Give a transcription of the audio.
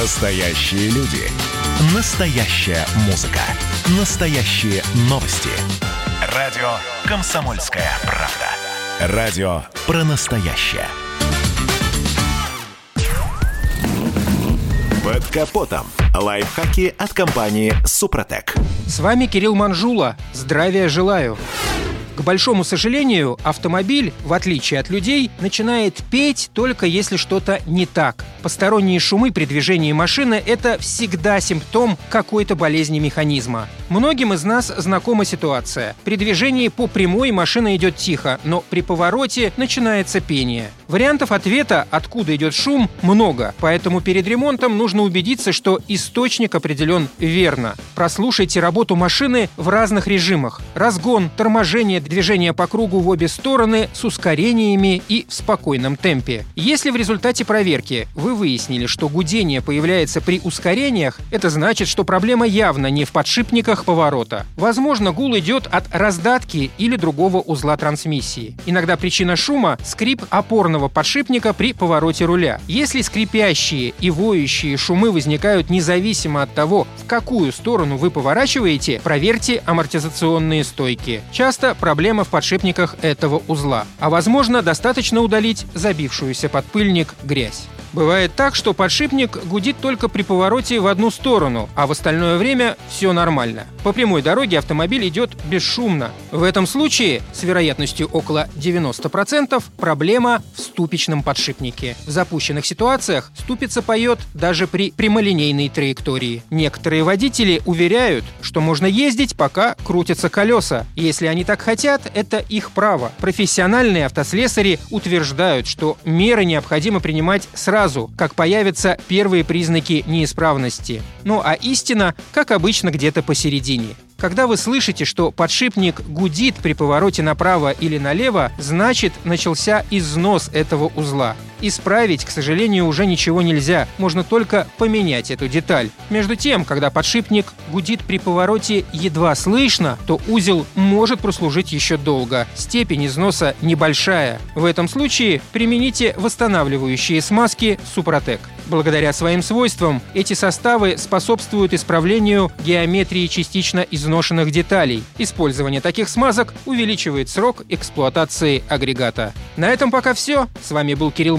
Настоящие люди. Настоящая музыка. Настоящие новости. Радио «Комсомольская правда». Радио про настоящее. Под капотом. Лайфхаки от компании «Супротек». С вами Кирилл Манжула. Здравия желаю. К большому сожалению, автомобиль, в отличие от людей, начинает петь только если что-то не так. Посторонние шумы при движении машины – это всегда симптом какой-то болезни механизма. Многим из нас знакома ситуация. При движении по прямой машина идет тихо, но при повороте начинается пение. Вариантов ответа, откуда идет шум, много, поэтому перед ремонтом нужно убедиться, что источник определен верно. Прослушайте работу машины в разных режимах. Разгон, торможение, движение по кругу в обе стороны с ускорениями и в спокойном темпе. Если в результате проверки вы выяснили, что гудение появляется при ускорениях, это значит, что проблема явно не в подшипниках поворота. Возможно, гул идет от раздатки или другого узла трансмиссии. Иногда причина шума – скрип опорного подшипника при повороте руля. Если скрипящие и воющие шумы возникают независимо от того, в какую сторону вы поворачиваете, проверьте амортизационные стойки. Часто проблема в подшипниках этого узла. А возможно, достаточно удалить забившуюся под пыльник грязь. Бывает так, что подшипник гудит только при повороте в одну сторону, а в остальное время все нормально. По прямой дороге автомобиль идет бесшумно. В этом случае, с вероятностью около 90%, проблема в ступичном подшипнике. В запущенных ситуациях ступица поет даже при прямолинейной траектории. Некоторые водители уверяют, что можно ездить, пока крутятся колеса. Если они так хотят, это их право. Профессиональные автослесари утверждают, что меры необходимо принимать сразу сразу, как появятся первые признаки неисправности. Ну а истина, как обычно, где-то посередине. Когда вы слышите, что подшипник гудит при повороте направо или налево, значит начался износ этого узла. Исправить, к сожалению, уже ничего нельзя, можно только поменять эту деталь. Между тем, когда подшипник гудит при повороте едва слышно, то узел может прослужить еще долго. Степень износа небольшая. В этом случае примените восстанавливающие смазки Супротек. Благодаря своим свойствам эти составы способствуют исправлению геометрии частично изношенных деталей. Использование таких смазок увеличивает срок эксплуатации агрегата. На этом пока все. С вами был Кирилл